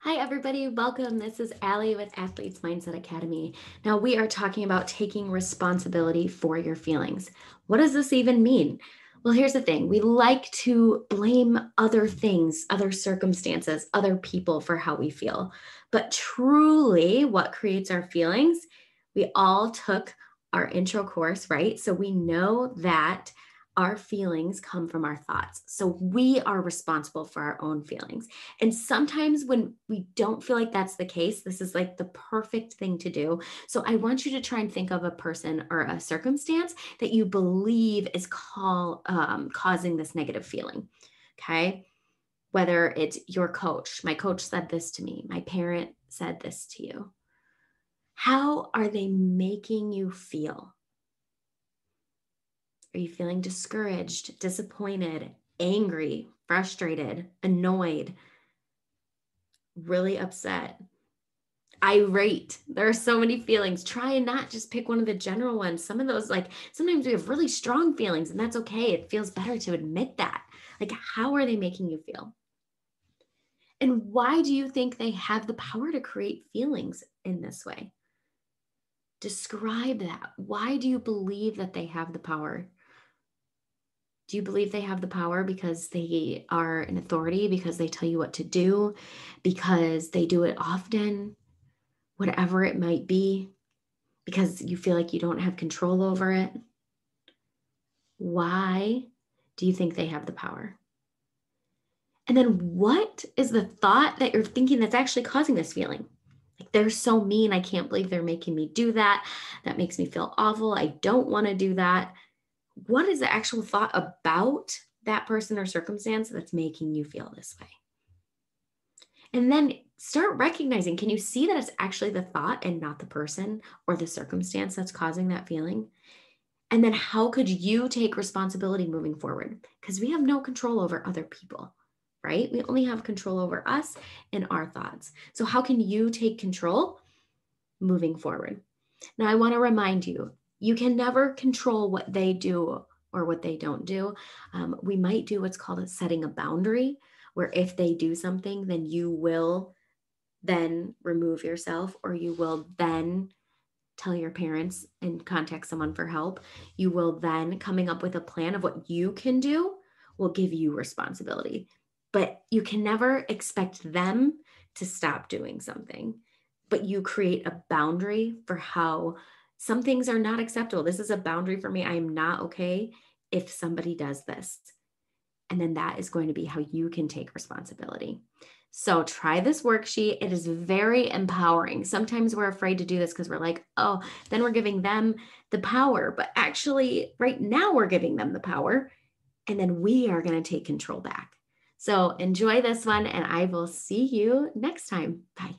Hi, everybody. Welcome. This is Allie with Athletes Mindset Academy. Now, we are talking about taking responsibility for your feelings. What does this even mean? Well, here's the thing we like to blame other things, other circumstances, other people for how we feel. But truly, what creates our feelings? We all took our intro course, right? So we know that our feelings come from our thoughts. So we are responsible for our own feelings. And sometimes when we don't feel like that's the case, this is like the perfect thing to do. So I want you to try and think of a person or a circumstance that you believe is call, um, causing this negative feeling. Okay. Whether it's your coach, my coach said this to me, my parent said this to you. How are they making you feel? Are you feeling discouraged, disappointed, angry, frustrated, annoyed, really upset, irate? There are so many feelings. Try and not just pick one of the general ones. Some of those, like sometimes we have really strong feelings, and that's okay. It feels better to admit that. Like, how are they making you feel? And why do you think they have the power to create feelings in this way? Describe that. Why do you believe that they have the power do you believe they have the power because they are an authority, because they tell you what to do, because they do it often, whatever it might be, because you feel like you don't have control over it? Why do you think they have the power? And then what is the thought that you're thinking that's actually causing this feeling? Like they're so mean. I can't believe they're making me do that. That makes me feel awful. I don't want to do that what is the actual thought about that person or circumstance that's making you feel this way? And then start recognizing can you see that it's actually the thought and not the person or the circumstance that's causing that feeling? And then how could you take responsibility moving forward? Because we have no control over other people, right? We only have control over us and our thoughts. So, how can you take control moving forward? Now, I want to remind you you can never control what they do or what they don't do. Um, we might do what's called a setting a boundary, where if they do something, then you will then remove yourself or you will then tell your parents and contact someone for help. You will then coming up with a plan of what you can do will give you responsibility. But you can never expect them to stop doing something. But you create a boundary for how some things are not acceptable. This is a boundary for me. I am not okay if somebody does this. And then that is going to be how you can take responsibility. So try this worksheet. It is very empowering. Sometimes we're afraid to do this because we're like, oh, then we're giving them the power. But actually, right now, we're giving them the power. And then we are going to take control back. So enjoy this one, and I will see you next time. Bye.